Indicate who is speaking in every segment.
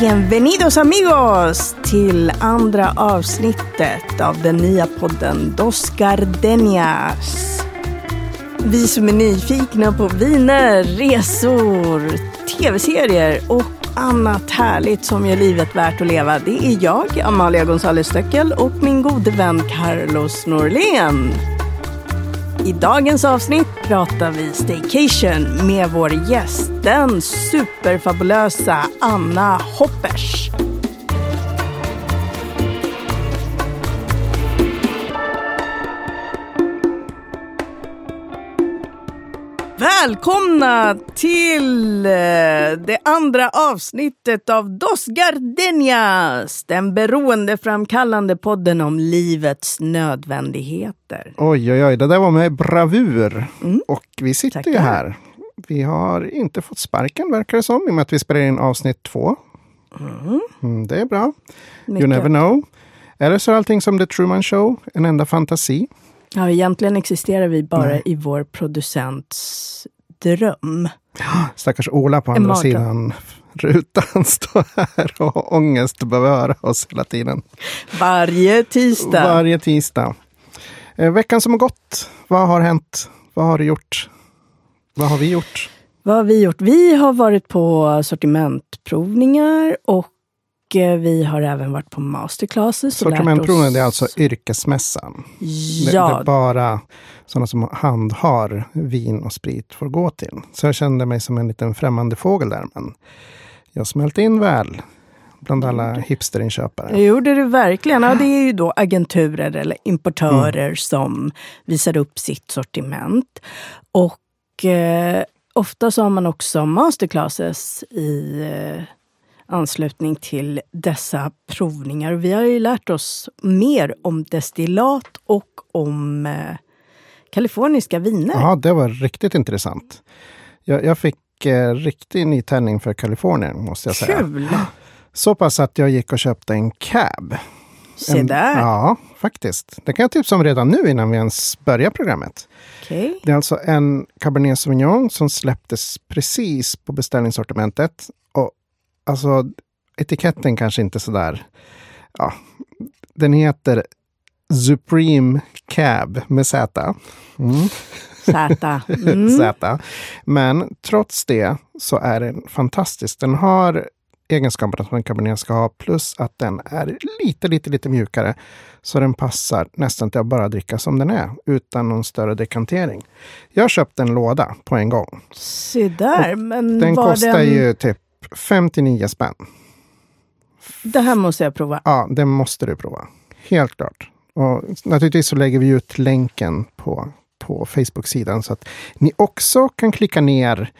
Speaker 1: Bienvenidos amigos till andra avsnittet av den nya podden Dos Gardenias. Vi som är nyfikna på viner, resor, tv-serier och annat härligt som gör livet värt att leva. Det är jag, Amalia González Stöckel och min gode vän Carlos Norlén. I dagens avsnitt pratar vi staycation med vår gäst, den superfabulösa Anna Hoppers. Välkomna till eh, det andra avsnittet av Dos Gardenias, den beroendeframkallande podden om livets nödvändigheter.
Speaker 2: Oj, oj, oj, det där var med bravur.
Speaker 1: Mm.
Speaker 2: Och vi sitter ju
Speaker 1: Tackar.
Speaker 2: här. Vi har inte fått sparken verkar det som, i och med att vi spelar in avsnitt två. Mm, det är bra. You
Speaker 1: Mycket.
Speaker 2: never know. Eller så är allting som The Truman Show, en enda fantasi.
Speaker 1: Ja, egentligen existerar vi bara
Speaker 2: Nej.
Speaker 1: i vår producents dröm.
Speaker 2: Stackars Ola på andra sidan rutan står här och har ångest över att höra oss hela tiden.
Speaker 1: Varje tisdag.
Speaker 2: Varje tisdag. Eh, veckan som har gått, vad har hänt? Vad har du gjort? Vad har vi gjort?
Speaker 1: Vad har vi gjort? Vi har varit på sortimentprovningar och vi har även varit på masterclasses. oss-
Speaker 2: det är alltså yrkesmässan. Det, det
Speaker 1: Ja,
Speaker 2: är bara sådana som handhar vin och sprit får gå till. Så jag kände mig som en liten främmande fågel där. Men jag smälte in väl bland alla hipsterinköpare.
Speaker 1: det gjorde du verkligen. Ja, det är ju då agenturer eller importörer som visar upp sitt sortiment. Och eh, ofta så har man också masterclasses i eh, anslutning till dessa provningar. Vi har ju lärt oss mer om destillat och om eh, kaliforniska viner.
Speaker 2: Ja, det var riktigt intressant. Jag, jag fick eh, riktig nytändning för Kalifornien måste jag säga.
Speaker 1: Kul!
Speaker 2: Så pass att jag gick och köpte en cab.
Speaker 1: Se
Speaker 2: en,
Speaker 1: där!
Speaker 2: Ja, faktiskt. Det kan jag tipsa om redan nu innan vi ens börjar programmet.
Speaker 1: Okej.
Speaker 2: Det är alltså en Cabernet Sauvignon som släpptes precis på beställningssortimentet. Och alltså etiketten kanske inte sådär. Ja, den heter Supreme Cab med Z. Mm.
Speaker 1: Zäta. Mm.
Speaker 2: Z. Men trots det så är den fantastisk. Den har egenskaperna som en Cabernet ska ha plus att den är lite, lite, lite mjukare. Så den passar nästan till att bara dricka som den är utan någon större dekantering. Jag köpte en låda på en gång.
Speaker 1: Se där, men
Speaker 2: Den kostar
Speaker 1: den...
Speaker 2: ju typ 59 spänn.
Speaker 1: Det här måste jag prova.
Speaker 2: Ja, det måste du prova. Helt klart. Och naturligtvis så lägger vi ut länken på, på Facebook-sidan så att ni också kan klicka ner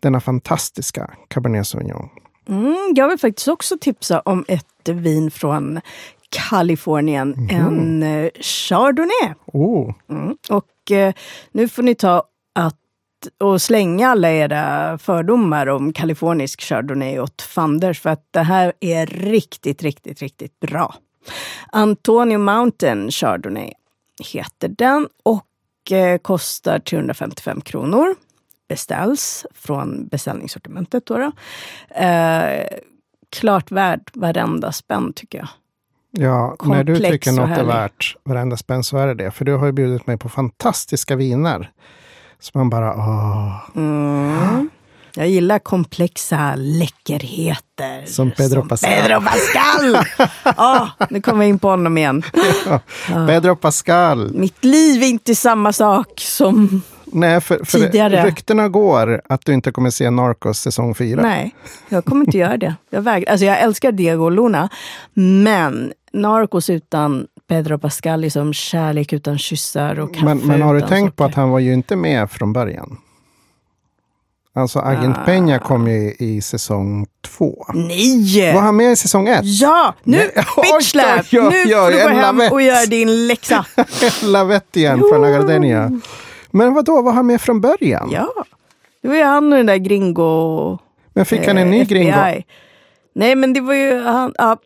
Speaker 2: denna fantastiska Cabernet Sauvignon.
Speaker 1: Mm, jag vill faktiskt också tipsa om ett vin från Kalifornien.
Speaker 2: Mhm.
Speaker 1: En eh, Chardonnay.
Speaker 2: Oh,
Speaker 1: Mm. Och eh, nu får ni ta att och slänga alla era fördomar om kalifornisk Chardonnay åt fanders för att det här är riktigt, riktigt, riktigt bra. Antonio Mountain Chardonnay heter den och eh, kostar 355 kronor. Beställs från beställningssortimentet. Då då. Eh, klart värd varenda spänn tycker jag.
Speaker 2: ja, när du
Speaker 1: Komplex
Speaker 2: tycker något är värt varenda spänn så är det det. För du har ju bjudit mig på fantastiska viner. Så man bara, åh.
Speaker 1: Mm. Jag gillar komplexa läckerheter.
Speaker 2: Som Pedro Pascal.
Speaker 1: Pedro Pascal! Ja, nu kommer jag in på honom igen.
Speaker 2: Pedro Pascal.
Speaker 1: Mitt liv är inte samma sak som...
Speaker 2: Nej, för, för
Speaker 1: Tidigare.
Speaker 2: ryktena går att du inte kommer se Narcos säsong 4.
Speaker 1: Nej, jag kommer inte göra det. Jag, vägrar. Alltså, jag älskar Diego Luna, men Narcos utan Pedro Pascal, liksom kärlek utan kyssar och kaffe
Speaker 2: Men, men har du tänkt på
Speaker 1: socker.
Speaker 2: att han var ju inte med från början? Alltså Agent
Speaker 1: Ah.
Speaker 2: Peña kom ju i, i säsong två.
Speaker 1: Nej!
Speaker 2: Var han med i säsong ett?
Speaker 1: Ja! Nu,
Speaker 2: Nej.
Speaker 1: Bitch
Speaker 2: oj,
Speaker 1: Nu får du gå
Speaker 2: en
Speaker 1: hem och göra din läxa.
Speaker 2: Lavett igen från La Gardenia. Men vad då var han med från början?
Speaker 1: Ja, det var ju han och den där gringo...
Speaker 2: Men fick han en
Speaker 1: eh,
Speaker 2: ny
Speaker 1: FBI.
Speaker 2: gringo?
Speaker 1: Nej, men det var ju han... Ja,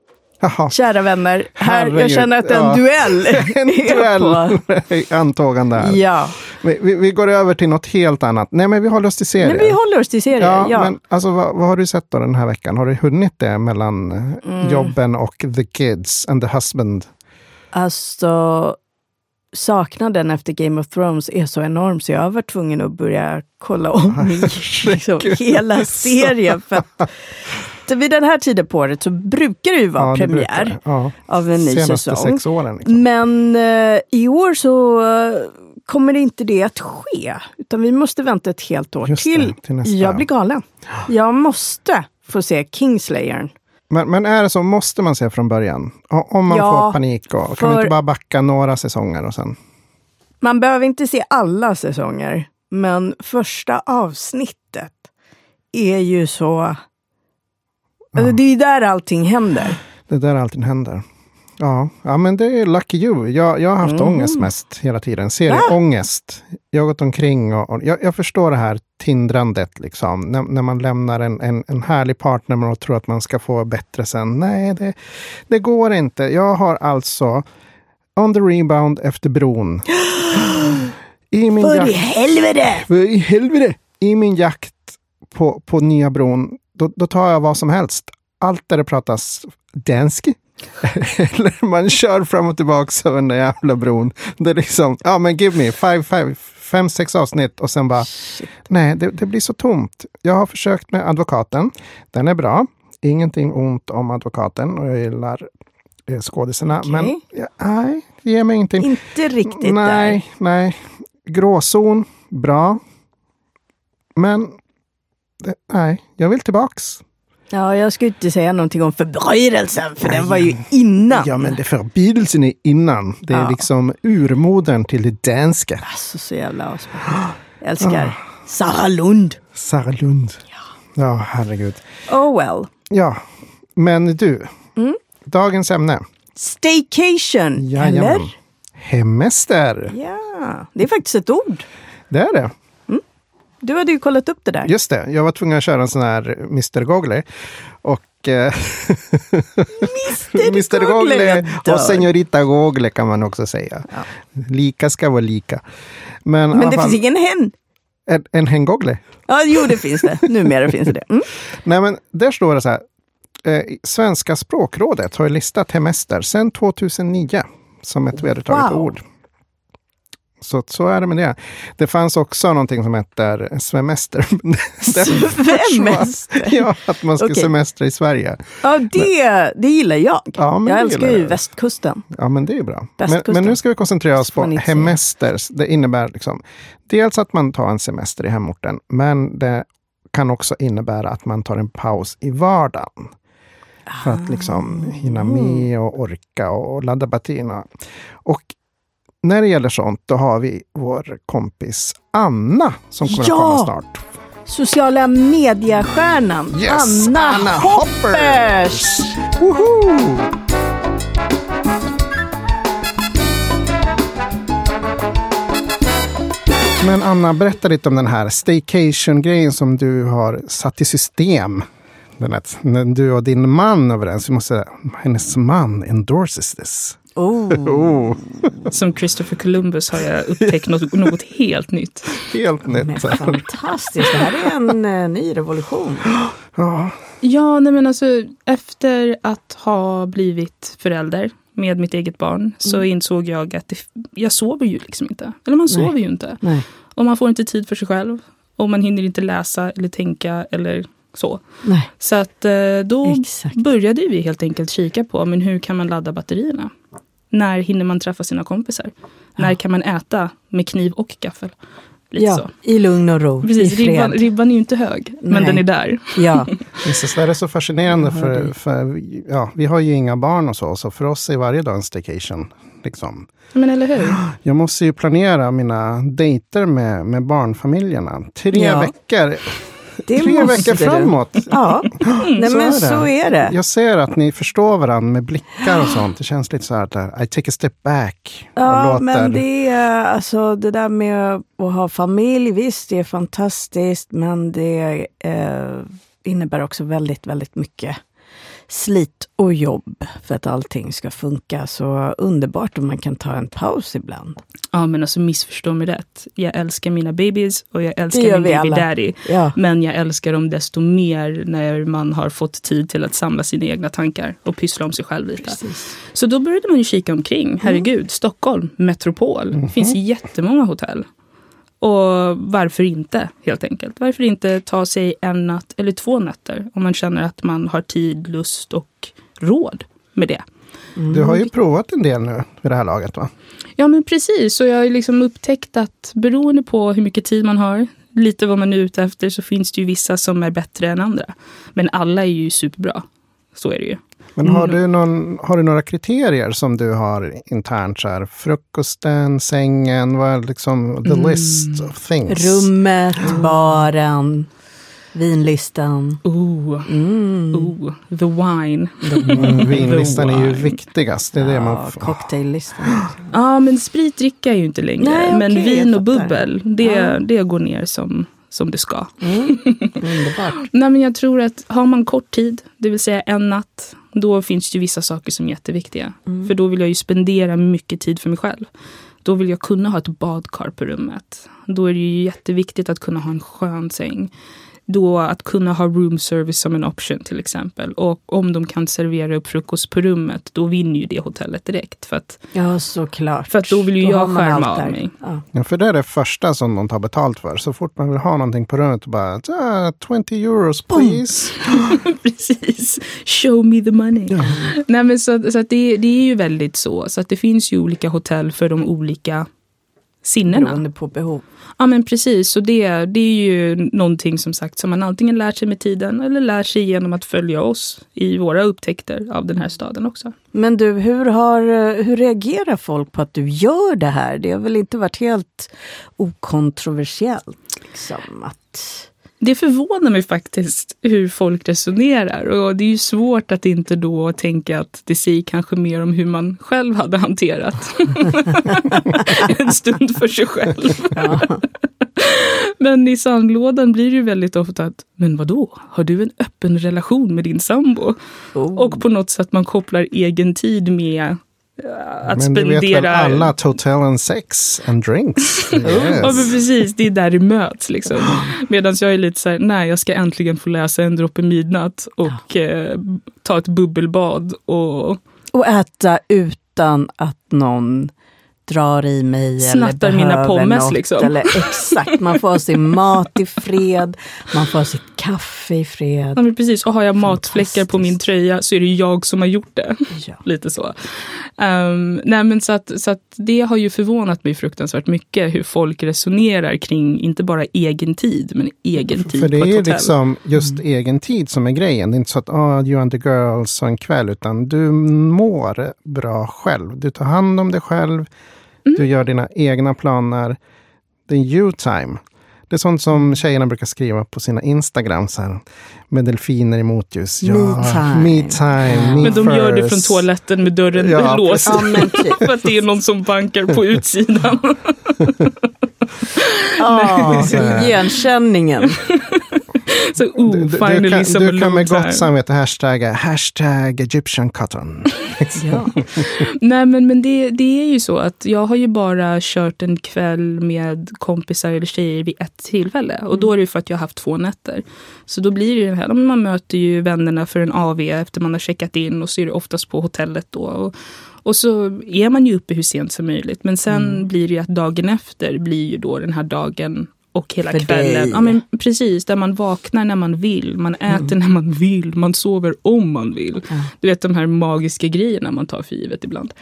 Speaker 2: Jaha.
Speaker 1: Kära vänner, här, jag känner att en
Speaker 2: ja.
Speaker 1: duell
Speaker 2: En duell
Speaker 1: på.
Speaker 2: antågande här.
Speaker 1: Ja,
Speaker 2: Vi, vi, vi går över till något helt annat. Nej, men vi håller oss till serier.
Speaker 1: men vi håller oss till serier.
Speaker 2: Ja,
Speaker 1: Ja,
Speaker 2: men alltså, vad, vad har du sett då den här veckan? Har du hunnit det mellan eh,
Speaker 1: Mm.
Speaker 2: jobben och the kids and the husband?
Speaker 1: Alltså, saknaden efter Game of Thrones är så enorm så jag var tvungen att börja kolla om liksom, hela serien. För att, så vid den här tiden på året så brukar det ju vara
Speaker 2: det
Speaker 1: premiär
Speaker 2: Ja,
Speaker 1: av en ny
Speaker 2: senaste
Speaker 1: säsong.
Speaker 2: sex åren. Liksom.
Speaker 1: Men eh, i år så eh, kommer det inte det att ske. Utan vi måste vänta ett helt år
Speaker 2: Just det,
Speaker 1: till.
Speaker 2: till nästa.
Speaker 1: Jag blir galen. Jag måste få se Kingslayern.
Speaker 2: Men, men är det så, måste man se från början? Om man
Speaker 1: Ja,
Speaker 2: får panik, och, kan man inte bara backa några säsonger och sen?
Speaker 1: Man behöver inte se alla säsonger, men första avsnittet är ju så... Alltså, det är ju där allting händer.
Speaker 2: Det är där allting händer. Ja, ja men det är lucky you. Jag, jag har haft
Speaker 1: Mm.
Speaker 2: ångest mest hela tiden. Serieångest. Jag har gått omkring och, och jag, jag förstår det här tindrandet. Liksom. När, när man lämnar en, en, en härlig partner och tror att man ska få bättre sen. Nej, det, det går inte. Jag har alltså on the rebound efter bron. I min
Speaker 1: För i helvete!
Speaker 2: för i helvete! I min jakt på, på nya bron, då, då tar jag vad som helst. Allt där det pratas dansk. Eller man kör fram och tillbaka över den där jävla bron. Det är liksom, ja men give me five, five, fem, sex avsnitt och sen bara, nej det, det blir så tomt. Jag har försökt med advokaten. Den är bra. Ingenting ont om advokaten och jag gillar eh, skådisarna.
Speaker 1: Okej.
Speaker 2: Men ja, nej, det ger mig ingenting.
Speaker 1: Inte riktigt
Speaker 2: Nej, nej. Gråzon, bra. Men det, nej, jag vill tillbaks.
Speaker 1: Ja, jag skulle inte säga någonting om förbrytelsen, för den var ju innan.
Speaker 2: Ja, men det förbydelsen är innan. Det är
Speaker 1: Ja.
Speaker 2: liksom urmodern till det danska.
Speaker 1: Alltså så jävla avspänt. Jag älskar Sara Lund.
Speaker 2: Sara Lund. Ja, herregud.
Speaker 1: Oh well.
Speaker 2: Ja, men du.
Speaker 1: Mm.
Speaker 2: Dagens ämne.
Speaker 1: Staycation,
Speaker 2: Jajamän.
Speaker 1: eller?
Speaker 2: Hemester.
Speaker 1: Ja, det är faktiskt ett ord.
Speaker 2: Det är det.
Speaker 1: Du hade ju kollat upp det där.
Speaker 2: Just det. Jag var tvungen att köra en sån här Mr. Googly. Och... Eh, Mr.
Speaker 1: Dör.
Speaker 2: och Senorita Googly kan man också säga. Lika ska vara lika. Men,
Speaker 1: Men det
Speaker 2: fall,
Speaker 1: finns ingen hen.
Speaker 2: en, en hengogly.
Speaker 1: Ja, jo, det finns det. Numera finns det. Mm.
Speaker 2: Nej, men där står det så här. Eh, Svenska språkrådet har listat hemester sedan 2009 som ett vedertaget
Speaker 1: Wow.
Speaker 2: ord. Så, så är det med det. Det fanns också någonting som heter svemester.
Speaker 1: Svemester?
Speaker 2: Ja, att man ska
Speaker 1: Okej.
Speaker 2: semestra i Sverige.
Speaker 1: Ja, det, det gillar jag.
Speaker 2: Ja, men
Speaker 1: jag älskar ju västkusten.
Speaker 2: Ja, men det är bra. Men, men nu ska vi koncentrera oss på hemester. Det innebär liksom dels att man tar en semester i hemorten, men det kan också innebära att man tar en paus i vardagen. För att liksom hinna med och orka och ladda batterierna. Och när det gäller sånt, då har vi vår kompis Anna som kommer
Speaker 1: Ja!
Speaker 2: att komma snart.
Speaker 1: Sociala mediestjärnan
Speaker 2: Yes,
Speaker 1: Anna,
Speaker 2: Anna
Speaker 1: Hoppers!
Speaker 2: Woho! Men Anna, berätta lite om den här staycation-grejen som du har satt i system. Den du och din man överens. Vi måste, hennes man endorses this.
Speaker 1: Oh.
Speaker 2: Oh,
Speaker 3: Som Christopher Columbus har jag upptäckt något, något helt nytt.
Speaker 2: helt
Speaker 1: Men
Speaker 2: nytt.
Speaker 1: fantastiskt, det här är en eh, ny revolution.
Speaker 2: Ja,
Speaker 3: Ja, nej men alltså efter att ha blivit förälder med mitt eget barn så insåg jag att det, jag sover ju liksom inte. Eller man
Speaker 1: Nej.
Speaker 3: sover ju inte.
Speaker 1: Nej.
Speaker 3: Och man får inte tid för sig själv. Och man hinner inte läsa eller tänka eller så.
Speaker 1: Nej.
Speaker 3: Så att eh, då
Speaker 1: Exakt.
Speaker 3: började vi helt enkelt kika på men hur kan man ladda batterierna? När hinner man träffa sina kompisar? När kan man äta med kniv och gaffel? Lite
Speaker 1: Ja,
Speaker 3: så.
Speaker 1: i lugn och ro.
Speaker 3: Precis, ribban, ribban är ju inte hög, men
Speaker 1: Nej.
Speaker 3: den är där.
Speaker 1: Ja,
Speaker 2: Precis, det är så fascinerande för, för vi- ja, vi har ju inga barn och så, så för oss är varje dag en staycation. Liksom.
Speaker 3: Men eller hur?
Speaker 2: Jag måste ju planera mina dejter med, med barnfamiljerna. Tre
Speaker 1: Ja.
Speaker 2: veckor,
Speaker 1: det
Speaker 2: tre veckor
Speaker 1: du.
Speaker 2: framåt.
Speaker 1: Ja, nej
Speaker 2: Så
Speaker 1: men
Speaker 2: är
Speaker 1: så är det.
Speaker 2: Jag ser att ni förstår varandra med blickar och sånt. Det känns lite så här att uh, I take a step back.
Speaker 1: Ja,
Speaker 2: låter...
Speaker 1: men det är alltså det där med att ha familj, visst det är fantastiskt, men det eh, innebär också väldigt, väldigt mycket slit och jobb för att allting ska funka. Så underbart om man kan ta en paus ibland.
Speaker 3: Ja men alltså missförstå mig rätt. Jag älskar mina babies och jag älskar min baby
Speaker 1: alla.
Speaker 3: daddy.
Speaker 1: Ja.
Speaker 3: Men jag älskar dem desto mer när man har fått tid till att samla sina egna tankar och pyssla om sig själv lite.
Speaker 1: Precis.
Speaker 3: Så då började man ju kika omkring. Herregud, Stockholm, metropol. Det finns jättemånga hotell. Och varför inte, helt enkelt? Varför inte ta sig en natt eller två nätter om man känner att man har tid, lust och råd med det.
Speaker 2: Du har ju provat en del nu vid det här laget va?
Speaker 3: Ja, men precis. Och jag har liksom upptäckt att beroende på hur mycket tid man har, lite vad man är ute efter, så finns det ju vissa som är bättre än andra. Men alla är ju superbra. Så är det ju.
Speaker 2: Men har,
Speaker 3: Mm.
Speaker 2: du någon, har du några kriterier som du har internt? Så här, frukosten, sängen, vad är liksom the
Speaker 3: Mm.
Speaker 2: list of things?
Speaker 1: Rummet, baren, vinlistan.
Speaker 3: Oh,
Speaker 1: Mm.
Speaker 3: oh, the wine.
Speaker 2: Mm, Vinlistan är ju viktigast. Det är det man
Speaker 1: Ja,
Speaker 2: får.
Speaker 1: cocktaillistan.
Speaker 3: Ja, men sprit dricker jag ju inte längre.
Speaker 1: Nej,
Speaker 3: men
Speaker 1: okej,
Speaker 3: vin och bubbel, det,
Speaker 1: Ja.
Speaker 3: det går ner som, som det ska.
Speaker 1: Mm. Underbart.
Speaker 3: Nej, men jag tror att har man kort tid, det vill säga en natt, då finns det ju vissa saker som är jätteviktiga. För då vill jag ju spendera mycket tid för mig själv. Då vill jag kunna ha ett badkar på rummet. Då är det ju jätteviktigt att kunna ha en skön säng. Då att kunna ha room service som en option till exempel. Och om de kan servera upp frukost på rummet, då vinner ju det hotellet direkt. För att,
Speaker 1: Ja, såklart.
Speaker 3: för att då vill ju
Speaker 1: har
Speaker 3: jag skärma av mig.
Speaker 1: Ja.
Speaker 2: Ja, för det är det första som de tar betalt för. Så fort man vill ha någonting på rummet, bara ah, 20 euros please.
Speaker 3: Precis. Show me the money. Nej, men så så att det, det är ju väldigt så. Så att det finns ju olika hotell för de olika sinnena.
Speaker 1: Beroende på behov.
Speaker 3: Ja men precis, och det, det är ju någonting som sagt som man antingen lär sig med tiden eller lär sig genom att följa oss i våra upptäckter av den här staden också.
Speaker 1: Men du, hur, har, eh, hur reagerar folk på att du gör det här? Det har väl inte varit helt okontroversiellt? Liksom, att...
Speaker 3: Det förvånar mig faktiskt hur folk resonerar och det är ju svårt att inte då tänka att det säger kanske mer om hur man själv hade hanterat en stund för sig själv. Men i sandlådan blir det ju väldigt ofta att, men vadå, har du en öppen relation med din sambo?
Speaker 1: Oh.
Speaker 3: Och på något sätt man kopplar egen tid med att
Speaker 2: Men det vet väl
Speaker 3: spendera...
Speaker 2: alla att hotel and sex and drinks.
Speaker 3: Ja men
Speaker 2: Yes.
Speaker 3: precis, det är där det möts liksom. Medan jag är lite så här, nej jag ska äntligen få läsa En droppe midnatt och eh, ta ett bubbelbad och
Speaker 1: Och äta utan att någon drar i mig
Speaker 3: Snattar mina pommes,
Speaker 1: något.
Speaker 3: liksom.
Speaker 1: Eller, exakt, man får sin mat i fred, man får sitt kaffe i fred.
Speaker 3: Ja, men precis, och har jag matfläckar på min tröja så är det jag som har gjort det.
Speaker 1: Ja.
Speaker 3: Lite så. Um, nej, men så, att, så att det har ju förvånat mig fruktansvärt mycket hur folk resonerar kring inte bara egen tid, men egen tid
Speaker 2: För det
Speaker 3: på
Speaker 2: är
Speaker 3: ett
Speaker 2: ju
Speaker 3: hotell.
Speaker 2: liksom just egen tid som är grejen. Det är inte så att oh, you and the girls och en kväll, utan du mår bra själv. Du tar hand om dig själv, du gör dina egna planer. Det är you time. Det är sånt som tjejerna brukar skriva på sina Instagram så här, med delfiner i motljus. Ja,
Speaker 1: Me time.
Speaker 2: Me time, me
Speaker 3: Men de gör det
Speaker 2: first.
Speaker 3: från toaletten med dörren
Speaker 2: Ja,
Speaker 3: låst.
Speaker 1: Ja, men typ.
Speaker 3: För att det är någon som bankar på utsidan.
Speaker 2: Här.
Speaker 1: igenkänningen.
Speaker 3: Så, oh,
Speaker 2: Du, du,
Speaker 3: finally
Speaker 2: du, kan,
Speaker 3: some
Speaker 2: du kan med gott samvete hashtagga hashtag Egyptian cotton.
Speaker 1: Ja.
Speaker 3: Nej, men, men det, det är ju så att jag har ju bara kört en kväll med kompisar eller tjejer vid ett tillfälle. Och då är det ju för att jag har haft två nätter. Så då blir det ju det här, man möter ju vännerna för en AV efter man har checkat in och så är det oftast på hotellet då. Och, och så är man ju uppe hur sent som möjligt. Men sen blir det ju att dagen efter blir ju då den här dagen och hela
Speaker 1: För
Speaker 3: kvällen.
Speaker 1: dig.
Speaker 3: Ja, men precis, där man vaknar när man vill, man äter när man vill, man sover om man vill. Du vet de här magiska grejerna man tar för givet ibland.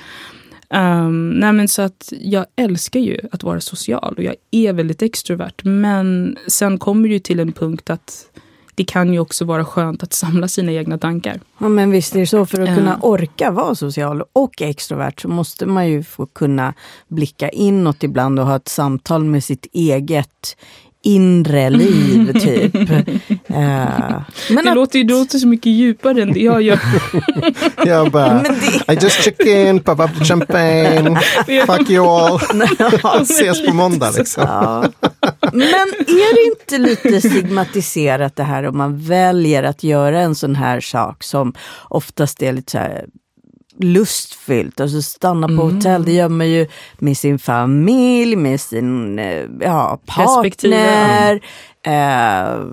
Speaker 3: Um, nej men så att jag älskar ju att vara social och jag är väldigt extrovert. Men sen kommer det ju till en punkt att det kan ju också vara skönt att samla sina egna tankar.
Speaker 1: ja, men visst är det så. För att kunna orka vara social och extrovert så måste man ju få kunna blicka inåt ibland och ha ett samtal med sitt eget inre liv typ. Uh,
Speaker 3: men det, att... låter, det låter så mycket djupare än det jag gör.
Speaker 2: jag bara, det... I just check in, pop up the champagne, fuck you all. Ses på måndag liksom. Ja.
Speaker 1: Men är det inte lite stigmatiserat det här om man väljer att göra en sån här sak som oftast är lite så här lustfyllt. Alltså stanna på mm. hotell, det gör man ju med sin familj, med sin eh, ja, partner. Eh,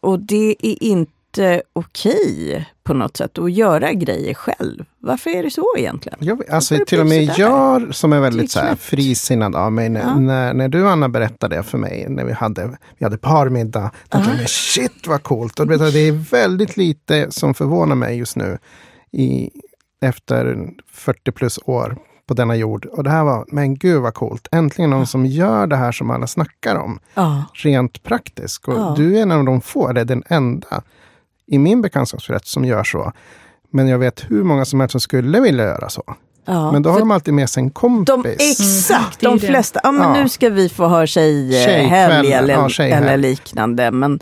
Speaker 1: och det är inte okej på något sätt att göra grejer själv. Varför är det så egentligen?
Speaker 2: Jag, alltså till och med jag som är väldigt så här, frisinnad av mig, när, ja. när, när, du Anna berättade det för mig, när vi hade, vi hade parmiddag, då tänkte jag shit vad coolt! Och det är väldigt lite som förvånar mig just nu i, efter 40 plus år på denna jord. Och det här var, men gud vad coolt. Äntligen någon ja. som gör det här som alla snackar om. Ja. Rent praktiskt. Och ja. du är en av de få, eller den enda, i min bekantskapskrets som gör så. Men jag vet hur många som helst som skulle vilja göra så. Ja, men då har de alltid med sig en kompis.
Speaker 1: De, exakt, mm. de flesta. Ja, men Nu ska vi få ha tjejhelg eller, ja, eller liknande. Men,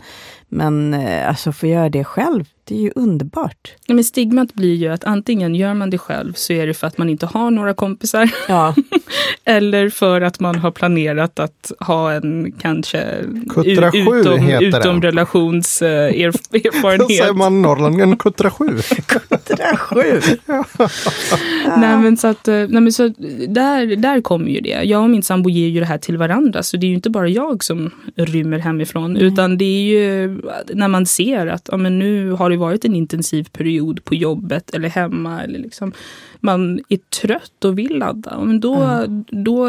Speaker 1: men eh, alltså få göra det själv, det är ju underbart.
Speaker 3: Ja, men stigmat blir ju att antingen gör man det själv så är det för att man inte har några kompisar. Ja. Eller för att man har planerat att ha en kanske
Speaker 2: Kuttra utom,
Speaker 3: utom relations uh, erfarenhet. Då
Speaker 2: säger man norrlänningen kuttra sju.
Speaker 1: kuttra sju. ja.
Speaker 3: Nej men så att, eh, nej, men så där, där kommer ju det. Jag och min sambo ger ju det här till varandra så det är ju inte bara jag som rymmer hemifrån mm. utan det är ju när man ser att ja, men nu har det varit en intensiv period på jobbet eller hemma. Eller liksom, man är trött och vill ladda. Men då, mm. då,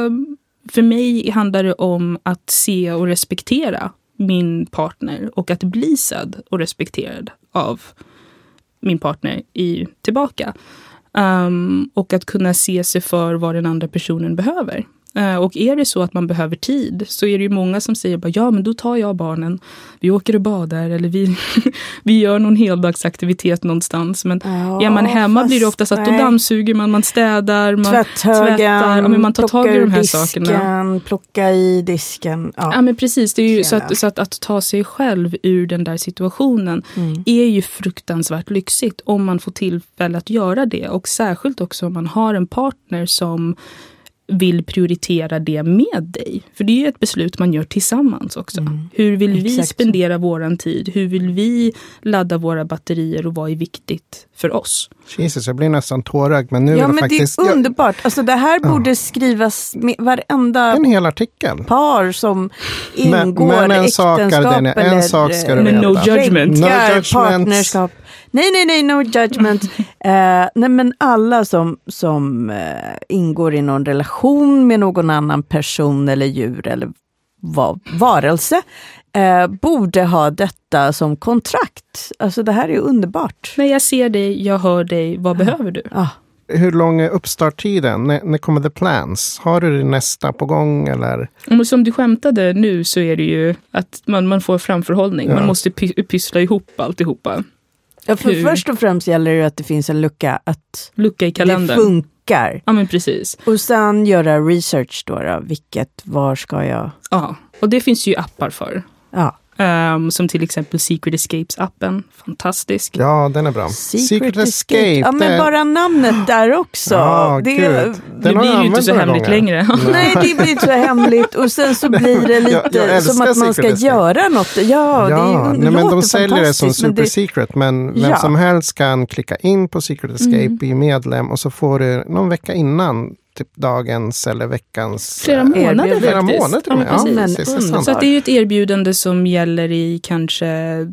Speaker 3: för mig handlar det om att se och respektera min partner och att bli sedd och respekterad av min partner i, tillbaka. Um, och att kunna se sig för vad den andra personen behöver. Eh, och är det så att man behöver tid så är det ju många som säger bara, ja men då tar jag barnen. Vi åker och badar eller vi, vi gör någon heldagsaktivitet någonstans. Men ja, är man hemma blir det ofta så att då dammsuger man, man städar, man
Speaker 1: Tvätthögen,
Speaker 3: tvättar. Ja, men man tar tag i de här
Speaker 1: disken,
Speaker 3: sakerna.
Speaker 1: Plocka i disken.
Speaker 3: Ja, ja men precis. Det är ju så att, så att, att, ta sig själv ur den där situationen mm. är ju fruktansvärt lyxigt om man får tillfälle att göra det. Och särskilt också om man har en partner som vill prioritera det med dig. För det är ju ett beslut man gör tillsammans också. Mm. Hur vill vi Exakt. spendera våran tid? Hur vill vi ladda våra batterier och vad är viktigt för oss?
Speaker 2: Jesus, jag blir nästan tårögd. Men nu
Speaker 1: ja,
Speaker 2: är det
Speaker 1: men
Speaker 2: faktiskt...
Speaker 1: Det är underbart. Alltså, det här ja. borde skrivas med varenda
Speaker 2: en hel artikel.
Speaker 1: par som ingår
Speaker 2: men, men en sak, Gardenia, en sak ska du
Speaker 3: veta. No judgment.
Speaker 2: No judgment.
Speaker 1: Partnerskap. Nej, nej, nej, no judgment. uh, nej, men alla som, som uh, ingår i någon relation med någon annan person eller djur eller va varelse uh, borde ha detta som kontrakt. Alltså det här är underbart.
Speaker 3: Men jag ser dig, jag hör dig, vad behöver du?
Speaker 1: Ah.
Speaker 2: Hur lång är uppstarttiden? När, när kommer the plans? Har du det nästa på gång eller?
Speaker 3: Som du skämtade nu så är det ju att man, man får framförhållning. Ja. Man måste py pyssla ihop alltihopa.
Speaker 1: Ja, för först och främst gäller det att det finns en lucka, att
Speaker 3: lucka i kalendern.
Speaker 1: det funkar.
Speaker 3: Ja, men precis.
Speaker 1: Och sen göra research då, då vilket, var ska jag?
Speaker 3: Ja, och det finns ju appar för.
Speaker 1: Ja.
Speaker 3: Um, som till exempel Secret Escapes-appen. Fantastisk.
Speaker 2: Ja, den är bra.
Speaker 1: Secret, Secret Escape. Ja, men bara namnet där också.
Speaker 2: Ja, det,
Speaker 3: det blir ju inte så hemligt gånger. längre.
Speaker 1: Nej, det blir inte så hemligt. Och sen så blir det lite jag, jag som att man ska Escape. göra något. Ja, ja det nej,
Speaker 2: men de säljer det som Super det... Secret. Men vem ja. som helst kan klicka in på Secret Escape, mm. bli medlem och så får du någon vecka innan typ dagens eller veckans...
Speaker 3: Flera eh, månader
Speaker 2: Flera
Speaker 3: faktiskt.
Speaker 2: månader till
Speaker 3: ja, ja, precis. Så det är ju ett erbjudande som gäller i kanske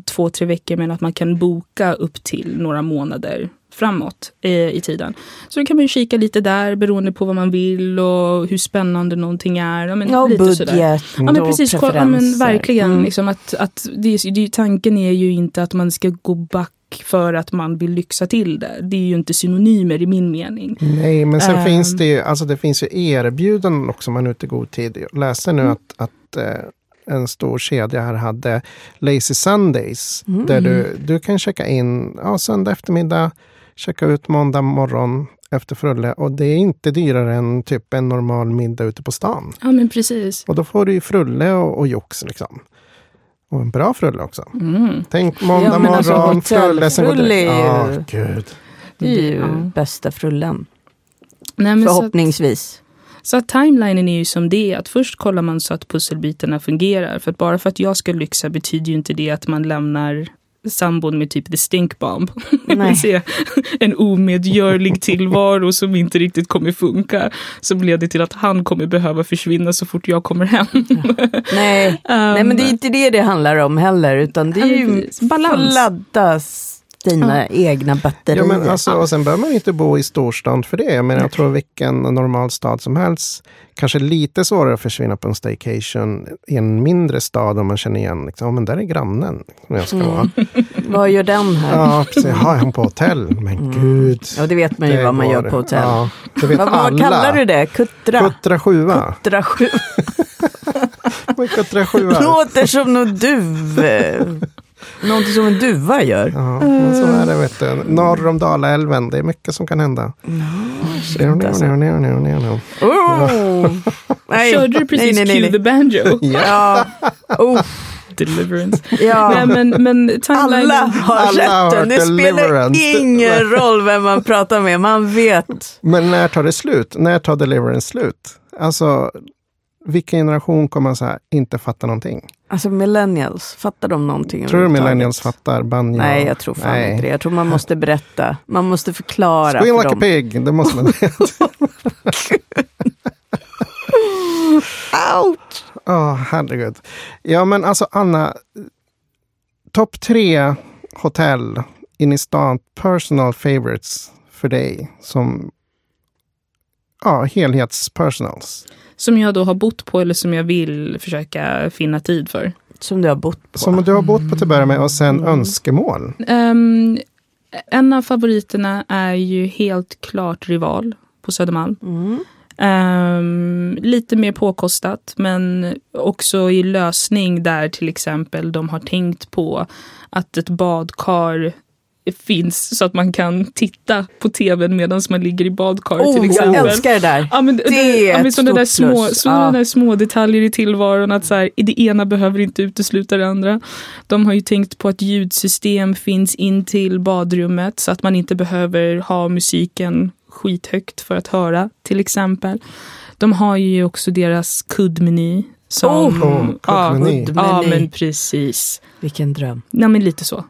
Speaker 3: två, tre veckor men att man kan boka upp till några månader framåt i, i tiden. Så då kan man ju kika lite där beroende på vad man vill och hur spännande någonting är. Ja, men,
Speaker 1: ja,
Speaker 3: lite
Speaker 1: budget
Speaker 3: sådär. Ja, men precis. Ja, men verkligen. Mm. Liksom att, att det, det, tanken är ju inte att man ska gå back för att man vill lyxa till det. Det är ju inte synonymer i min mening.
Speaker 2: Nej, men sen um, finns det ju, alltså det finns ju erbjudanden också om man är ute i god tid. Jag läste nu mm. att, att eh, en stor kedja här hade Lazy Sundays. Mm. Där du, du kan checka in ja, söndag eftermiddag, checka ut måndag morgon efter frulle och det är inte dyrare än typ en normal middag ute på stan.
Speaker 3: Ja men precis.
Speaker 2: Och då får du ju frulle och, och jox liksom. Och en bra frulle också.
Speaker 3: Mm.
Speaker 2: Tänk måndag
Speaker 1: Ja, men alltså,
Speaker 2: morgon, frulle som går direkt. Ja, gud.
Speaker 1: Det är ju
Speaker 3: Ja.
Speaker 1: bästa frullen.
Speaker 3: Nej, men så, att,
Speaker 1: Förhoppningsvis.
Speaker 3: så att timelinen är ju som det är. Att först kollar man så att pusselbitarna fungerar. För att bara för att jag ska lyxa betyder ju inte det att man lämnar sambon med typ the stink bomb. Säga en omedgörlig tillvaro som inte riktigt kommer funka. Som leder till att han kommer behöva försvinna så fort jag kommer hem.
Speaker 1: Nej. Nej, men det är inte det det handlar om heller, utan det är ju.
Speaker 3: Balans.
Speaker 1: ladda dina egna batterier.
Speaker 2: Ja, men alltså, och sen behöver man ju inte bo i storstan för det. Men jag tror vilken normal stad som helst. Kanske lite svårare att försvinna på en staycation i en mindre stad om man känner igen, liksom, "Ja, men där är grannen som jag ska
Speaker 1: Mm.
Speaker 2: vara.
Speaker 1: Vad gör den här? Ja,
Speaker 2: Ja, precis. Har han på hotell? Men gud.
Speaker 1: det vet man ju
Speaker 2: det
Speaker 1: vad man gör på hotell.
Speaker 2: Ja, det vet
Speaker 1: vad,
Speaker 2: alla.
Speaker 1: vad kallar du det? Kuttra?
Speaker 2: Kuttra sjua.
Speaker 1: Kuttra sju.
Speaker 2: Vad är Kuttra sjua?
Speaker 1: Låter som något duv. Någonting som en duva gör.
Speaker 2: Ja, men så är det vet du. Norr om Dalälven, det är mycket som kan hända.
Speaker 1: Oh. Nej.
Speaker 3: Körde du precis
Speaker 1: nej, nej, nej,
Speaker 3: Cue the Banjo?
Speaker 1: Ja. Oh.
Speaker 3: Deliverance.
Speaker 1: ja.
Speaker 3: Nej, men, men.
Speaker 1: Alla har
Speaker 2: Alla har
Speaker 1: rätten. Det spelar ingen roll vem man pratar med. Man vet.
Speaker 2: Men när tar det slut? När tar Deliverance slut? Alltså, vilken generation kommer så här, inte fatta någonting?
Speaker 1: Alltså millennials, fattar de någonting?
Speaker 2: Tror du millennials fattar banjo?
Speaker 1: Nej, jag tror fan
Speaker 2: Nej.
Speaker 1: inte det. Jag tror man måste berätta. Man måste förklara
Speaker 2: Squeal
Speaker 1: för
Speaker 2: like a
Speaker 1: dem.
Speaker 2: pig, det måste man
Speaker 1: Ouch!
Speaker 2: Ja, herregud. Ja, men alltså Anna. Topp tre hotell inne i stan, personal favorites för dig som ja, helhetspersonals.
Speaker 3: Som jag då har bott på eller som jag vill försöka finna tid för.
Speaker 1: Som du har bott på.
Speaker 2: Som du har bott på till att börja med och sen
Speaker 1: Mm.
Speaker 2: önskemål.
Speaker 3: Ehm, en av favoriterna är ju helt klart Rival på Södermalm.
Speaker 1: Mm.
Speaker 3: Ehm, lite mer påkostat men också i lösning där till exempel de har tänkt på att ett badkar finns så att man kan titta på tvn medan man ligger i badkaret till
Speaker 1: Oh,
Speaker 3: exempel.
Speaker 1: jag älskar det där.
Speaker 3: Ja, men,
Speaker 1: Det är
Speaker 3: ja, men
Speaker 1: ett
Speaker 3: sådana där
Speaker 1: stort
Speaker 3: små,
Speaker 1: plus.
Speaker 3: sådana
Speaker 1: Ja.
Speaker 3: där små detaljer i tillvaron. Att så här, det ena behöver inte utesluta det andra. De har ju tänkt på att ljudsystem finns in till badrummet så att man inte behöver ha musiken skithögt för att höra till exempel. De har ju också deras kuddmeny. Som,
Speaker 2: Oh,
Speaker 3: ja,
Speaker 2: kuddmeny.
Speaker 3: ja,
Speaker 1: Kuddmeny.
Speaker 3: men precis.
Speaker 1: Vilken dröm.
Speaker 3: Ja, men lite så.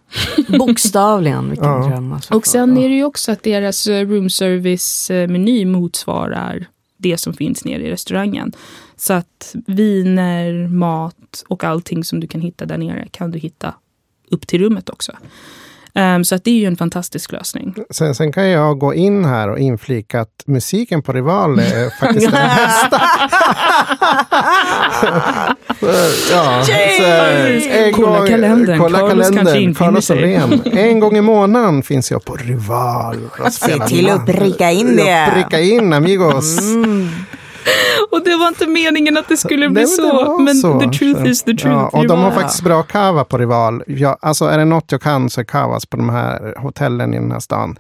Speaker 1: Bokstavligen, vilken
Speaker 2: Ja.
Speaker 1: dröm. Alltså.
Speaker 3: Och sen är det ju också att deras eh, room service-meny motsvarar det som finns nere i restaurangen. Så att viner, mat och allting som du kan hitta där nere kan du hitta upp till rummet också. Ehm, så att det är ju en fantastisk lösning.
Speaker 2: Sen, sen kan jag gå in här och inflika att musiken på Rival är faktiskt den bästa. ja, så,
Speaker 3: Kolla
Speaker 2: gång-
Speaker 3: kalendern.
Speaker 2: Kolla
Speaker 3: Carlos kanske
Speaker 2: kalendern.
Speaker 3: infinner
Speaker 2: Carlos
Speaker 3: sig.
Speaker 2: Åhlén. En gång i månaden finns jag på Rival. spelar
Speaker 1: till att pricka in det.
Speaker 2: Pricka in amigos.
Speaker 1: Mm.
Speaker 3: Och det var inte meningen att det skulle bli
Speaker 2: Nej,
Speaker 3: så. Men
Speaker 2: så.
Speaker 3: the truth is the truth.
Speaker 2: Ja, och de har faktiskt bra kava på Rival. Ja, alltså är det något jag kan så är kavas på de här hotellen i den här stan.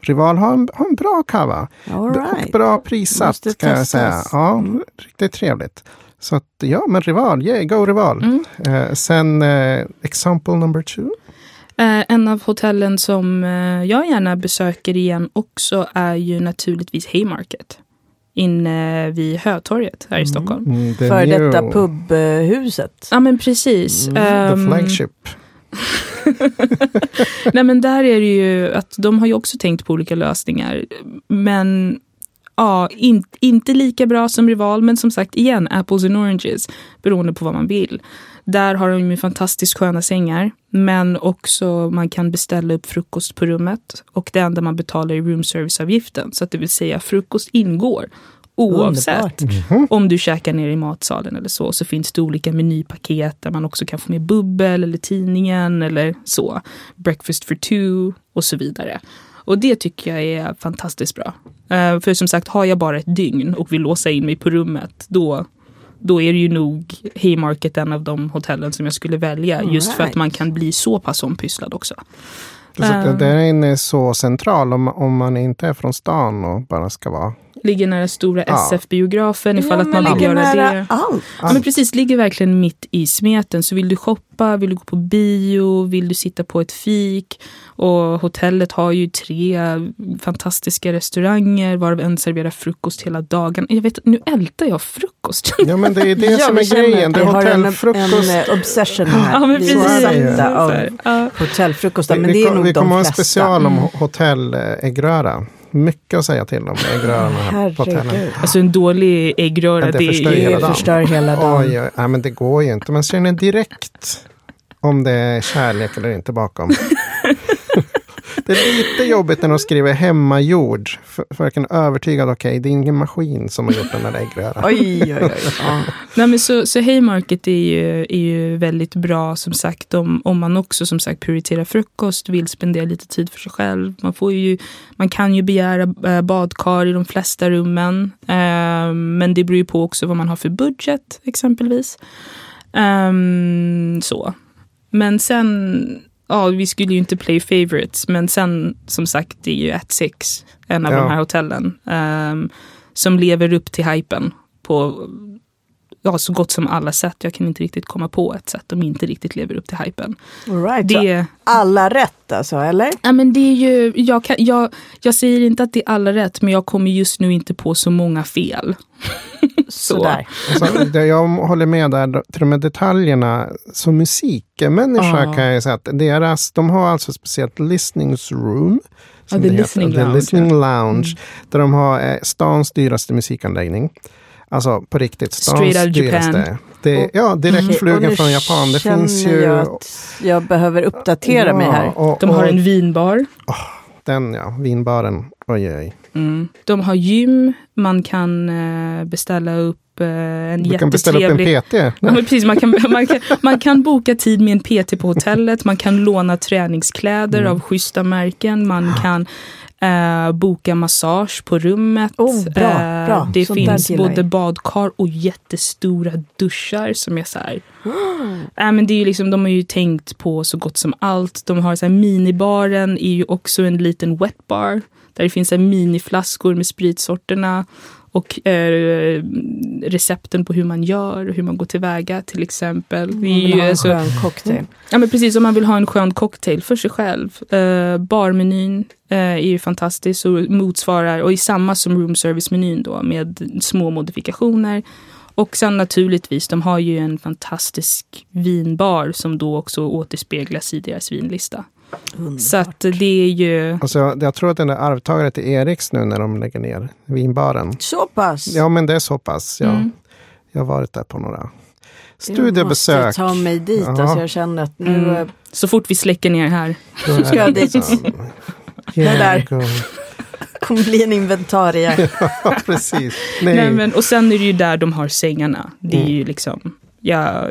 Speaker 2: Rival har en, har en bra kava.
Speaker 1: All
Speaker 2: Och
Speaker 1: right.
Speaker 2: bra prissatt kan jag säga. Ja,
Speaker 1: Mm.
Speaker 2: riktigt trevligt. Så att, ja, men Rival, yeah, go Rival.
Speaker 3: Mm.
Speaker 2: Eh, sen eh, example number two.
Speaker 3: Eh, en av hotellen som eh, jag gärna besöker igen också är ju naturligtvis Haymarket. Inne vid Hötorget här i Stockholm.
Speaker 2: Mm, the
Speaker 1: För
Speaker 2: new-
Speaker 1: detta pubhuset.
Speaker 3: Ja men precis.
Speaker 1: Mm,
Speaker 2: The
Speaker 3: Ehm,
Speaker 2: flagship.
Speaker 3: nej men där är det ju att de har ju också tänkt på olika lösningar. Men ja, in, inte lika bra som Rival. Men som sagt igen, apples and oranges. Beroende på vad man vill. Där har de ju fantastiskt sköna sängar. Men också man kan beställa upp frukost på rummet. Och det enda man betalar är roomserviceavgiften. Så att det vill säga frukost ingår. Oavsett
Speaker 1: Underbart.
Speaker 3: om du käkar ner i matsalen eller så, så finns det olika menypaket där man också kan få med bubbel eller tidningen eller så. Breakfast for two och så vidare. Och det tycker jag är fantastiskt bra. Eh, för som sagt, har jag bara ett dygn och vill låsa in mig på rummet, då, då är det ju nog Haymarket en av de hotellen som jag skulle välja.
Speaker 1: All
Speaker 3: just för att
Speaker 1: right.
Speaker 3: man kan bli så pass ompysslad också.
Speaker 2: Så att
Speaker 3: Ehm.
Speaker 2: Den är så central om, om man inte är från stan och bara ska vara
Speaker 3: Ligger nära stora
Speaker 2: Ja.
Speaker 3: SF-biografen ifall
Speaker 1: Ja,
Speaker 3: att man vill göra
Speaker 1: nära
Speaker 3: det.
Speaker 1: allt.
Speaker 3: Ja, men precis, ligger verkligen mitt i smeten. Så vill du shoppa, vill du gå på bio, vill du sitta på ett fik. Och hotellet har ju tre fantastiska restauranger varav en serverar frukost hela dagen. Jag vet, nu ältar jag frukost.
Speaker 2: Ja, men det är det som
Speaker 1: vi
Speaker 2: är grejen.
Speaker 1: att
Speaker 2: Det
Speaker 1: vi
Speaker 2: är
Speaker 1: har en,
Speaker 2: hotellfrukost.
Speaker 1: en eh, obsession här.
Speaker 3: Ja, men
Speaker 1: vi
Speaker 3: precis.
Speaker 1: av.
Speaker 2: Vi,
Speaker 1: Men
Speaker 2: vi,
Speaker 1: det är nog
Speaker 2: vi
Speaker 1: de
Speaker 2: kommer ha en
Speaker 1: flesta.
Speaker 2: special om hotelläggröra. Mycket att säga till om äggröran här på.
Speaker 3: Alltså en dålig äggröra,
Speaker 2: Det
Speaker 3: det,
Speaker 2: förstör ju hela
Speaker 1: Det
Speaker 2: dagen.
Speaker 1: förstör hela dagen.
Speaker 2: Oj, oj, nej, men det går ju inte. Man känner direkt om det är kärlek eller inte bakom det är lite jobbigt när de skriver hemmagjord. För, för jag kan övertyga att okej, det är ingen maskin som har gjort den här äggröran.
Speaker 1: Oj, oj, oj. Ja.
Speaker 3: Nej, men så, så Haymarket är ju, är ju väldigt bra som sagt om, om man också som sagt prioriterar frukost, vill spendera lite tid för sig själv. Man, får ju, man kan ju begära eh, badkar i de flesta rummen. Eh, men det beror ju på också vad man har för budget exempelvis. Um, så. Men sen, ja vi skulle ju inte play favorites, men sen som sagt det är ju at Six, en av
Speaker 2: Ja.
Speaker 3: de här hotellen. ehm, som lever upp till hypen på ja, så gott som alla sätt. Jag kan inte riktigt komma på ett sätt de inte riktigt lever upp till hypen.
Speaker 1: All right, så
Speaker 3: Det,
Speaker 1: alla rätt alltså, eller?
Speaker 3: ja, men det är ju, jag, kan, jag, jag säger inte att det är alla rätt, men jag kommer just nu inte på så många fel.
Speaker 1: Sådär.
Speaker 2: Alltså, det, jag håller med där, till och med detaljerna. Som musikmänniska
Speaker 3: Ja.
Speaker 2: kan jag säga att deras, de har alltså ett speciellt listeningsroom. som
Speaker 3: the
Speaker 2: det heter.
Speaker 3: listening
Speaker 2: The
Speaker 3: lounge,
Speaker 2: listening
Speaker 3: ja.
Speaker 2: lounge. Där de har eh, stans dyraste musikanläggning. Alltså på riktigt,
Speaker 3: Straight out. Japan.
Speaker 2: Det, ja, direkt
Speaker 1: Okej, och
Speaker 2: flugen
Speaker 1: nu
Speaker 2: från Japan. Det finns ju...
Speaker 1: Jag, att jag behöver uppdatera mig här.
Speaker 2: och,
Speaker 3: De har
Speaker 2: och
Speaker 3: en vinbar.
Speaker 2: Den ja, vinbaren. Oj, oj.
Speaker 3: Mm. De har gym, man kan eh, beställa upp eh, en
Speaker 2: Du kan beställa upp en. PT.
Speaker 3: Ja, precis, man, kan, man, kan, man kan boka tid med en PT på hotellet, man kan låna träningskläder
Speaker 2: Mm.
Speaker 3: av schyssta märken, man kan eh, boka massage på rummet.
Speaker 1: Oh, bra,
Speaker 3: Eh,
Speaker 1: bra.
Speaker 3: Det
Speaker 1: Sånt
Speaker 3: finns både badkar och jättestora duschar som är så här. Äh, men det är liksom, de har ju tänkt på så gott som allt. De har så här, minibaren är ju också en liten wet bar. Där det finns så här, miniflaskor med spritsorterna. Och eh, recepten på hur man gör och hur man går tillväga till exempel. Det är
Speaker 1: Man vill ha en
Speaker 3: alltså,
Speaker 1: skön cocktail.
Speaker 3: Ja men precis, om man vill ha en skön cocktail för sig själv. Eh, barmenyn eh, är ju fantastisk och motsvarar, och är samma som room service-menyn då med små modifikationer. Och sen naturligtvis, de har ju en fantastisk vinbar som då också återspeglas i deras vinlista. Så att det är ju...
Speaker 2: Alltså, jag tror att den är arvtagare till Eriks nu när de lägger ner vinbaren.
Speaker 1: Så pass?
Speaker 2: Ja, men det är så pass. Ja.
Speaker 3: Mm.
Speaker 2: Jag har varit där på några
Speaker 1: Jag
Speaker 2: studiebesök.
Speaker 1: måste ta mig dit.
Speaker 2: Ja.
Speaker 1: Alltså jag känner att nu...
Speaker 3: Mm. Så fort vi släcker ner här.
Speaker 2: Då är
Speaker 1: ska jag
Speaker 2: det
Speaker 1: dit. Det där.
Speaker 2: Ja,
Speaker 1: kommer bli en inventarie.
Speaker 2: precis. Nej.
Speaker 3: Nej, men, och sen är det ju där de har sängarna. Det är
Speaker 2: Mm.
Speaker 3: ju liksom... Ja,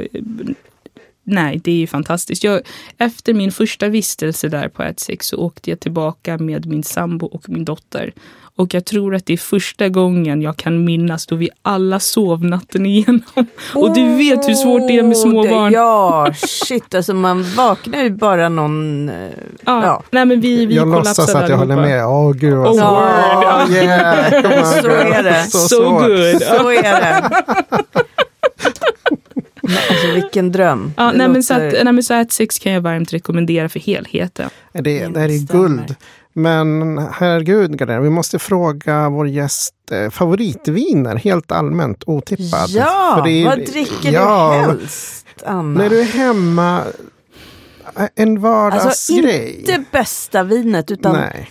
Speaker 3: nej, det är ju fantastiskt. Jag, efter min första vistelse där på ett sex så åkte jag tillbaka med min sambo och min dotter. Och jag tror att det är första gången jag kan minnas då vi alla sov natten igenom. Och du vet hur svårt det är med små
Speaker 1: Oh, det-
Speaker 3: barn.
Speaker 1: Ja, shit. Alltså man vaknar ju bara någon... eh,
Speaker 3: Ja.
Speaker 1: Ja.
Speaker 3: Nej, men vi, vi
Speaker 2: jag låtsas att jag håller med. Åh gud vad
Speaker 3: Oh,
Speaker 2: svårt. Oh, yeah.
Speaker 1: Så är det.
Speaker 2: Så,
Speaker 3: good.
Speaker 1: Så är det. Men Alltså vilken dröm.
Speaker 3: Ja, nej, men så att, nej, men så att sex kan jag varmt rekommendera för helheten.
Speaker 2: Det, det här är guld. Men herregud, vi måste fråga vår gäst eh, favoritviner, helt allmänt otippad.
Speaker 1: Ja,
Speaker 2: För det är-
Speaker 1: vad dricker
Speaker 2: ja,
Speaker 1: du helst, Anna?
Speaker 2: När du är hemma, eh, en
Speaker 1: alltså
Speaker 2: vardagsgrej.
Speaker 1: inte bästa vinet, utan
Speaker 2: Nej.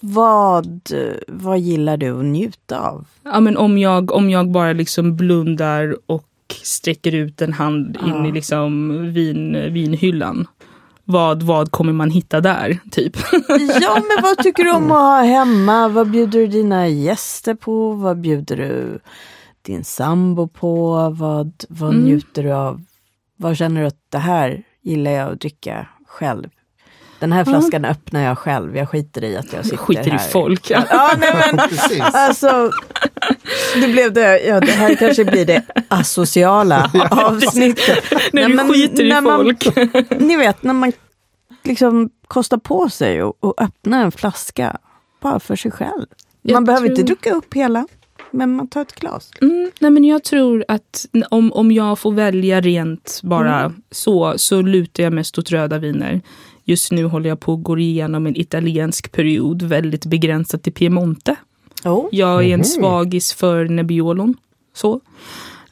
Speaker 1: vad, vad gillar du att njuta av?
Speaker 3: Ja, men om, jag, om jag bara liksom blundar och sträcker ut en hand in i liksom vin, vinhyllan. Vad, vad kommer man hitta där, typ?
Speaker 1: Ja, men vad tycker du om att ha hemma? Vad bjuder du dina gäster på? Vad bjuder du din sambo på? Vad, vad
Speaker 3: Mm.
Speaker 1: njuter du av? Vad känner du att det här gillar jag att dricka själv? Den här flaskan öppnar jag själv. Jag skiter i att jag sitter
Speaker 3: Skiter i
Speaker 1: här.
Speaker 3: folk.
Speaker 1: Ja, nej men
Speaker 2: Precis.
Speaker 1: alltså. Det blev det. Ja, det här kanske blir det asociala avsnittet.
Speaker 3: När
Speaker 1: Nej,
Speaker 3: du
Speaker 1: men
Speaker 3: skiter i
Speaker 1: man-
Speaker 3: folk.
Speaker 1: Ni vet när man liksom kostar på sig och, och öppnar en flaska bara för sig själv. Man
Speaker 3: Jag
Speaker 1: behöver
Speaker 3: tror-
Speaker 1: inte dricka upp hela. men man tar ett glas.
Speaker 3: Mm, nej men jag tror att om, om jag får välja rent bara
Speaker 1: Mm.
Speaker 3: så, så lutar jag mest åt röda viner. Just nu håller jag på att gå igenom en italiensk period, väldigt begränsat till Piemonte.
Speaker 1: Oh.
Speaker 3: Jag är en
Speaker 2: Mhm.
Speaker 3: svagis för Nebbiolon. Så.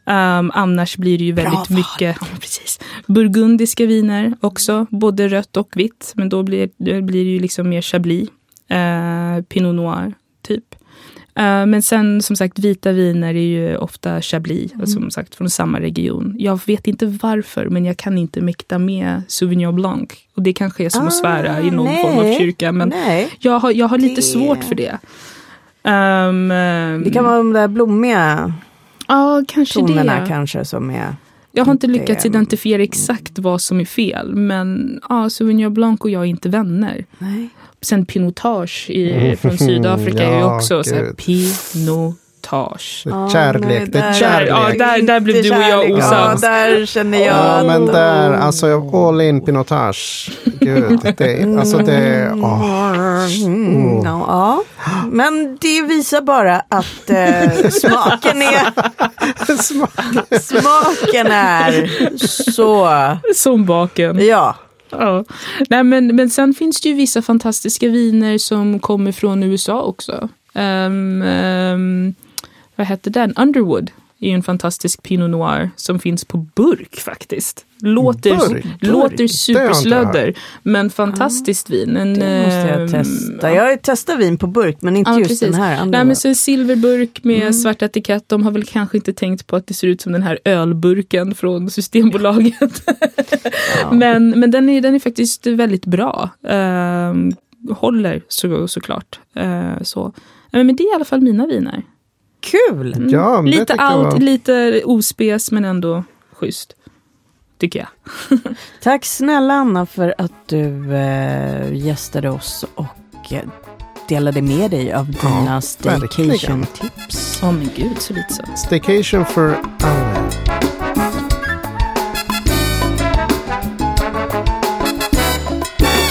Speaker 3: Ehm, annars blir det ju väldigt
Speaker 1: val.
Speaker 3: mycket ja, precis, burgundiska viner också, både rött och vitt. Men då blir, det blir det ju liksom mer chablis, uh, pinot noir typ. Eh, men sen som sagt vita viner är ju ofta chablis,
Speaker 1: Mm.
Speaker 3: alltså, som sagt från samma region. Jag vet inte varför, men jag kan inte mäkta med Sauvignon Blanc. Och det kanske är som att svära i någon
Speaker 1: Ah, nej.
Speaker 3: form av kyrka. Men
Speaker 1: Nej,
Speaker 3: jag har, jag har lite
Speaker 1: Det-
Speaker 3: svårt för det. Ehm,
Speaker 1: det kan vara de där blommiga
Speaker 3: Ja, kanske
Speaker 1: tonerna
Speaker 3: det.
Speaker 1: kanske som är...
Speaker 3: Jag har inte lyckats identifiera exakt vad som är fel. Men ja, Sauvignon Blanc och jag är inte vänner.
Speaker 1: Nej.
Speaker 3: Sen pinotage i, från Sydafrika är ju
Speaker 2: Ja,
Speaker 3: också så här, pinotage.
Speaker 2: Det är
Speaker 1: Ja,
Speaker 2: kärlek,
Speaker 1: nej,
Speaker 2: det är
Speaker 1: där-
Speaker 2: kärlek.
Speaker 3: Ja, där- där blev du och jag osams.
Speaker 1: Ja, där känner jag...
Speaker 2: Ja, men där, alltså jag all in pinotage. Gud, det, alltså det.
Speaker 1: Mm,
Speaker 2: Oh.
Speaker 1: ja, ja, men det visar bara att eh, smaken är smaken är så...
Speaker 3: Som baken.
Speaker 1: Ja,
Speaker 3: Ja. Nej, men, men sen finns det ju vissa fantastiska viner som kommer från USA också. Um, um, vad heter den? Underwood är en fantastisk Pinot Noir som finns på burk faktiskt. Låter,
Speaker 2: Burk?
Speaker 3: låter
Speaker 2: Burk?
Speaker 3: Superslödder, men fantastiskt vin. En,
Speaker 1: det måste jag
Speaker 3: ehm,
Speaker 1: testa. Jag har ju testat vin på burk men inte
Speaker 3: Ja,
Speaker 1: just
Speaker 3: precis.
Speaker 1: den här.
Speaker 3: Nej, men så en silverburk med
Speaker 1: Mm.
Speaker 3: svart etikett. De har väl kanske inte tänkt på att det ser ut som den här ölburken från Systembolaget.
Speaker 1: Ja.
Speaker 3: men men den, är, den är faktiskt väldigt bra. Ehm, håller så, såklart. Uh, så. Men det är i alla fall mina viner.
Speaker 1: Kul!
Speaker 3: Mm.
Speaker 2: Ja,
Speaker 3: lite allt,
Speaker 2: var-
Speaker 3: lite ospes men ändå schysst. Tycker jag.
Speaker 1: Tack snälla Anna för att du eh, gästade oss och eh, delade med dig av dina
Speaker 2: verkligen.
Speaker 1: staycation-tips.
Speaker 3: Åh men gud, så lite så.
Speaker 2: Staycation för alla.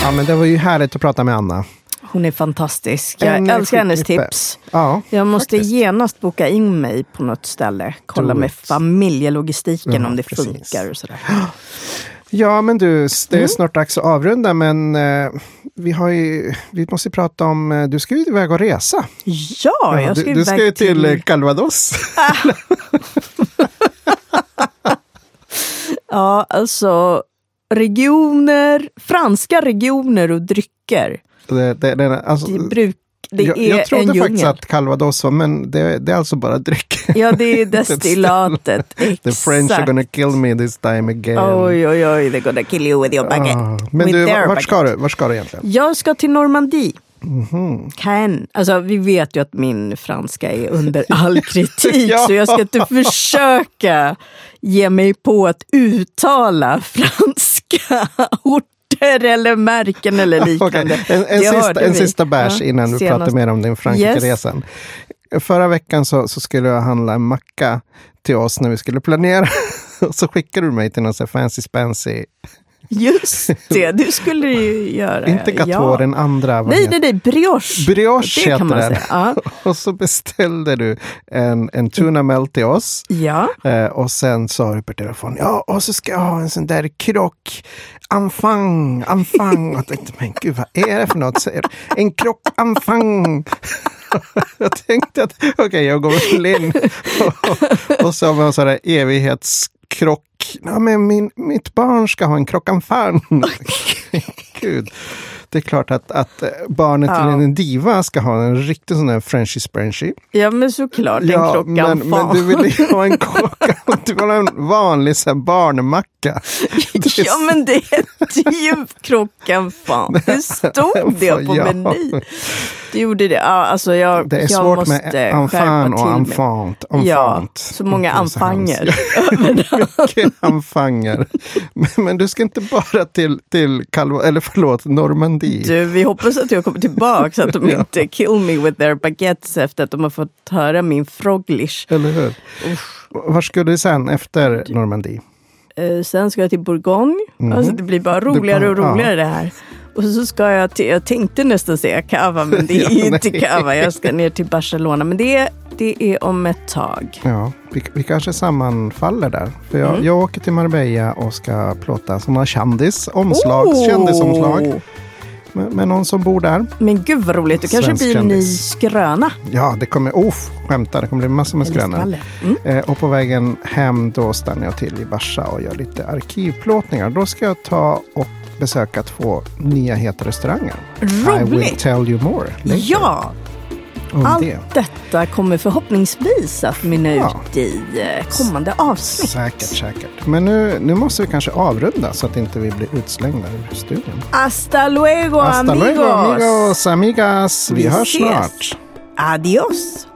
Speaker 2: Ja, men det var ju härligt att prata med Anna.
Speaker 1: Hon är fantastisk. Jag
Speaker 2: En
Speaker 1: älskar hennes tips.
Speaker 2: Ja,
Speaker 1: Jag måste
Speaker 2: faktiskt.
Speaker 1: genast boka in mig på något ställe. Kolla med familjelogistiken
Speaker 2: Ja,
Speaker 1: om det
Speaker 2: precis.
Speaker 1: funkar och sådär.
Speaker 2: ja, men du, det är
Speaker 1: Mm.
Speaker 2: snart dags att avrunda, men eh, vi, har ju, vi måste prata om, eh, du ska ju iväg och resa.
Speaker 1: Ja, jag ska
Speaker 2: du, du ska ju
Speaker 1: iväg
Speaker 2: till eh, Calvados.
Speaker 1: Ja, alltså regioner, franska regioner och drycker.
Speaker 2: Det, det, det, alltså,
Speaker 1: Det, bruk, det
Speaker 2: jag,
Speaker 1: är
Speaker 2: jag
Speaker 1: en
Speaker 2: trodde
Speaker 1: djungel.
Speaker 2: faktiskt att Calvados var, men det, det är alltså bara dryck.
Speaker 1: Ja, det är destillatet. Exakt.
Speaker 2: The French are gonna kill me this time again.
Speaker 1: Oj, oj, oj, they're gonna kill you with your baguette.
Speaker 2: Ah, men
Speaker 1: With
Speaker 2: du, vart ska du? Vart ska du egentligen?
Speaker 1: Jag ska till Normandie.
Speaker 2: Mhm.
Speaker 1: Can. Alltså, vi vet ju att min franska är under all kritik,
Speaker 2: Ja.
Speaker 1: så jag ska inte försöka ge mig på att uttala franska orter eller märken eller liknande.
Speaker 2: En, en, sista, en sista bärs
Speaker 1: Ja,
Speaker 2: innan du
Speaker 1: senast.
Speaker 2: pratar mer om din Frankrikeresan. Förra veckan så, så skulle jag handla en macka till oss när vi skulle planera. Och så skickade du mig till någon fancy spancy.
Speaker 1: Just det, det skulle du ju göra.
Speaker 2: Inte Gator, den andra.
Speaker 1: Nej, nej, nej, brioche.
Speaker 2: Brioche
Speaker 1: det kan man
Speaker 2: heter den.
Speaker 1: säga. Ja.
Speaker 2: Och så beställde du en, en tuna melt till oss.
Speaker 1: ja.
Speaker 2: Eh, och sen sa du per telefon, ja och så ska jag ha en sån där krock, enfang, enfang. Och jag tänkte, men gud vad är det för något? Du? En krock, enfang. jag tänkte att, okej jag går väl in. och, och så har man en sån evighetskrock. Ja, men min, mitt barn ska ha en krock enfang. gud. Det är klart att, att eh, barnet till
Speaker 1: Ja.
Speaker 2: en diva ska ha en riktig sån där Frenchy Sprenchy.
Speaker 1: ja, men såklart. en
Speaker 2: Ja,
Speaker 1: klockan.
Speaker 2: men, men du vill ju ha en kocka. Du vill ha en vanlig så här, barnmacka.
Speaker 1: Ja, men det hette ju krockan fan. Det stod det på
Speaker 2: Ja.
Speaker 1: menyn. Det gjorde det. Ja, alltså jag,
Speaker 2: Det är
Speaker 1: jag
Speaker 2: svårt
Speaker 1: måste
Speaker 2: med enfant och enfant.
Speaker 1: Ja, så många enfanger.
Speaker 2: Mycket enfanger. Men, men du ska inte bara till, till Calvo, eller förlåt, Normandie.
Speaker 1: Du, vi hoppas att jag kommer tillbaka så att de
Speaker 2: Ja.
Speaker 1: inte kill me with their baguettes efter att de har fått höra min froglish.
Speaker 2: Eller hur? Var skulle du sen efter Normandie?
Speaker 1: Eh, sen ska jag till Bourgogne.
Speaker 2: Mhm.
Speaker 1: Alltså det blir bara roligare och roligare det här. Och så ska jag till, jag tänkte nästan säga Cava, men det är
Speaker 2: Ja,
Speaker 1: inte
Speaker 2: nej.
Speaker 1: Cava. Jag ska ner till Barcelona, men det, det är om ett tag.
Speaker 2: Ja, vi, vi kanske sammanfaller där. För jag,
Speaker 1: Mm.
Speaker 2: jag åker till Marbella och ska plåta sådana kändis, omslag, kändisomslag med, med någon som bor där.
Speaker 1: Men gud vad roligt, det kanske blir en ny skröna.
Speaker 2: Ja, det kommer, uff, skämta, det kommer bli massor med skrönor.
Speaker 1: Mm.
Speaker 2: Eh, och på vägen hem då stannar jag till i Barca och gör lite arkivplåtningar. Då ska jag ta och besöka två nya heta restauranger. I will
Speaker 1: Roligt!
Speaker 2: tell you more later
Speaker 1: Ja,
Speaker 2: om
Speaker 1: allt
Speaker 2: det.
Speaker 1: detta kommer förhoppningsvis att mynna
Speaker 2: Ja.
Speaker 1: ut i eh, kommande avsnitt.
Speaker 2: Säkert, säkert. Men nu, nu måste vi kanske avrunda så att inte vi blir utslängda ur studion.
Speaker 1: Hasta luego
Speaker 2: Hasta
Speaker 1: amigos!
Speaker 2: luego amigos, amigas. Vi,
Speaker 1: Vi
Speaker 2: hörs
Speaker 1: ses.
Speaker 2: snart.
Speaker 1: Adios!